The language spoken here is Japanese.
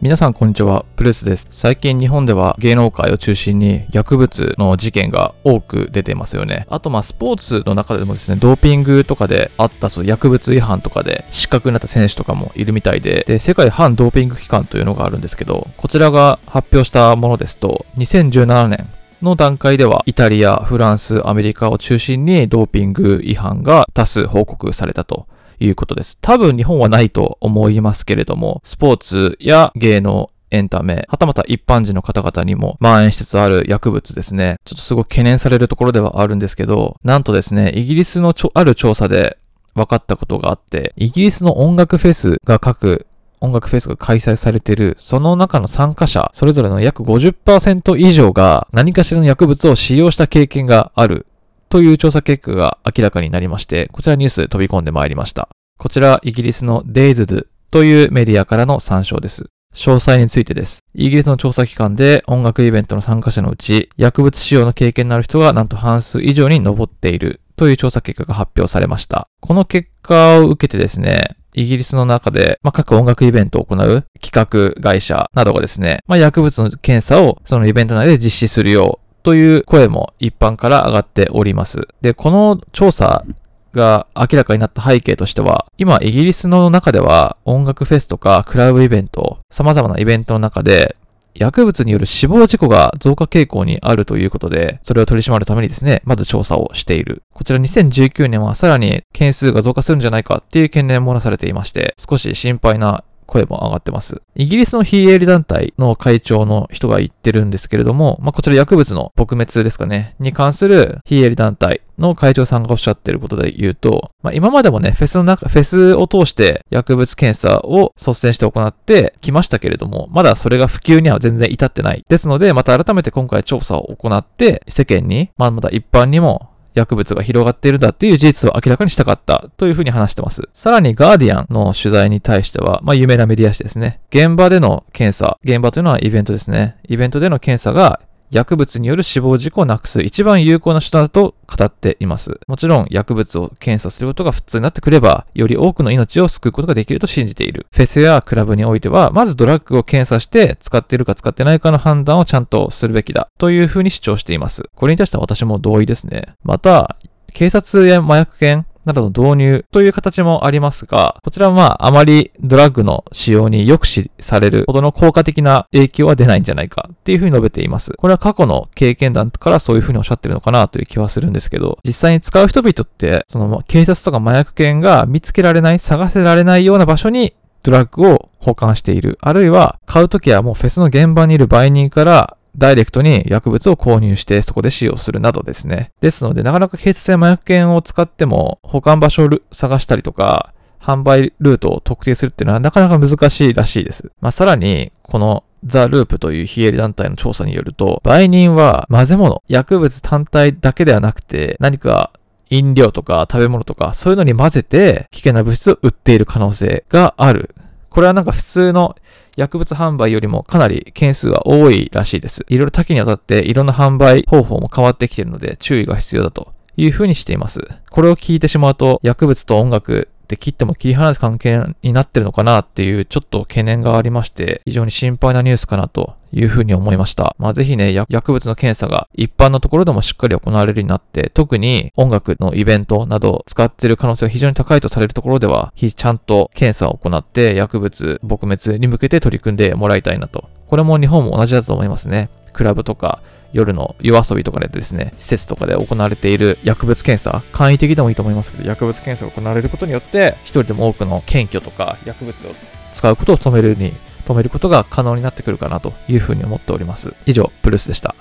皆さんこんにちは、プルースです。最近日本では芸能界を中心に薬物の事件が多く出てますよね。あとまあスポーツの中でもですね、ドーピングとかであったそう薬物違反とかで失格になった選手とかもいるみたいで、で、世界反ドーピング機関というのがあるんですけど、こちらが発表したものですと、2017年の段階では、イタリア、フランス、アメリカを中心にドーピング違反が多数報告されたということです。多分日本はないと思いますけれども、スポーツや芸能、エンタメ、はたまた一般人の方々にも蔓延しつつある薬物ですね。ちょっとすごく懸念されるところではあるんですけど、なんとですね、イギリスのある調査で分かったことがあって、イギリスの音楽フェスが各音楽フェスが開催されている、その中の参加者、それぞれの約50%以上が何かしらの薬物を使用した経験があるという調査結果が明らかになりまして、こちらニュース飛び込んでまいりました。こちら、イギリスの Dazed というメディアからの参照です。詳細についてです。イギリスの調査機関で音楽イベントの参加者のうち、薬物使用の経験のある人がなんと半数以上に上っているという調査結果が発表されました。この結果を受けてですね、イギリスの中で、まあ、各音楽イベントを行う企画会社などがですね、まあ、薬物の検査をそのイベント内で実施するようという声も一般から上がっております。で、この調査が明らかになった背景としては、今イギリスの中では音楽フェスとかクラブイベント、様々なイベントの中で薬物による死亡事故が増加傾向にあるということで、それを取り締まるためにですね、まず調査をしている。こちら2019年はさらに件数が増加するんじゃないかっていう懸念もなされていまして、少し心配な声も上がってます。イギリスの非営利団体の会長の人が言ってるんですけれども、まあ、こちら薬物の撲滅ですかね、に関する非営利団体の会長さんがおっしゃってることで言うと、まあ、今までもね、フェスの中、フェスを通して薬物検査を率先して行ってきましたけれども、まだそれが普及には全然至ってない。ですので、また改めて今回調査を行って、世間に、まあ、まだ一般にも薬物が広がっているんだっていう事実を明らかにしたかったというふうに話してます。さらにガーディアンの取材に対しては、まあ有名なメディア誌ですね。現場での検査、現場というのはイベントですね。イベントでの検査が薬物による死亡事故をなくす一番有効な手段だと語っています。もちろん薬物を検査することが普通になってくれば、より多くの命を救うことができると信じている。フェスやクラブにおいては、まずドラッグを検査して使っているか使ってないかの判断をちゃんとするべきだ。というふうに主張しています。これに対しては私も同意ですね。また、警察や麻薬犬などの導入という形もありますが、こちらはまあ、あまりドラッグの使用に抑止されるほどの効果的な影響は出ないんじゃないかっていうふうに述べています。これは過去の経験談からそういうふうにおっしゃってるのかなという気はするんですけど、実際に使う人々って、その警察とか麻薬犬が見つけられない、探せられないような場所にドラッグを保管している。あるいは、買うときはもうフェスの現場にいる売人からダイレクトに薬物を購入してそこで使用するなどですね。ですので、なかなか警察や麻薬犬を使っても保管場所を探したりとか、販売ルートを特定するっていうのはなかなか難しいらしいです。まあ、さらに、このザ・ループという非営利団体の調査によると、売人は混ぜ物、薬物単体だけではなくて、何か飲料とか食べ物とか、そういうのに混ぜて危険な物質を売っている可能性がある。これはなんか普通の薬物販売よりもかなり件数は多いらしいです。いろいろ多岐にわたっていろんな販売方法も変わってきているので注意が必要だというふうにしています。これを聞いてしまうと薬物と音楽って切っても切り離す関係になってるのかなっていうちょっと懸念がありまして、非常に心配なニュースかなというふうに思いました。まあぜひね、薬物の検査が一般のところでもしっかり行われるようになって、特に音楽のイベントなど使っている可能性が非常に高いとされるところでは、ちゃんと検査を行って薬物撲滅に向けて取り組んでもらいたいなと。これも日本も同じだと思いますね。クラブとか夜の夜遊びとかでですね、施設とかで行われている薬物検査、簡易的でもいいと思いますけど、薬物検査が行われることによって、一人でも多くの検挙とか薬物を使うことを止めるに、止めることが可能になってくるかなというふうに思っております。以上、プルースでした。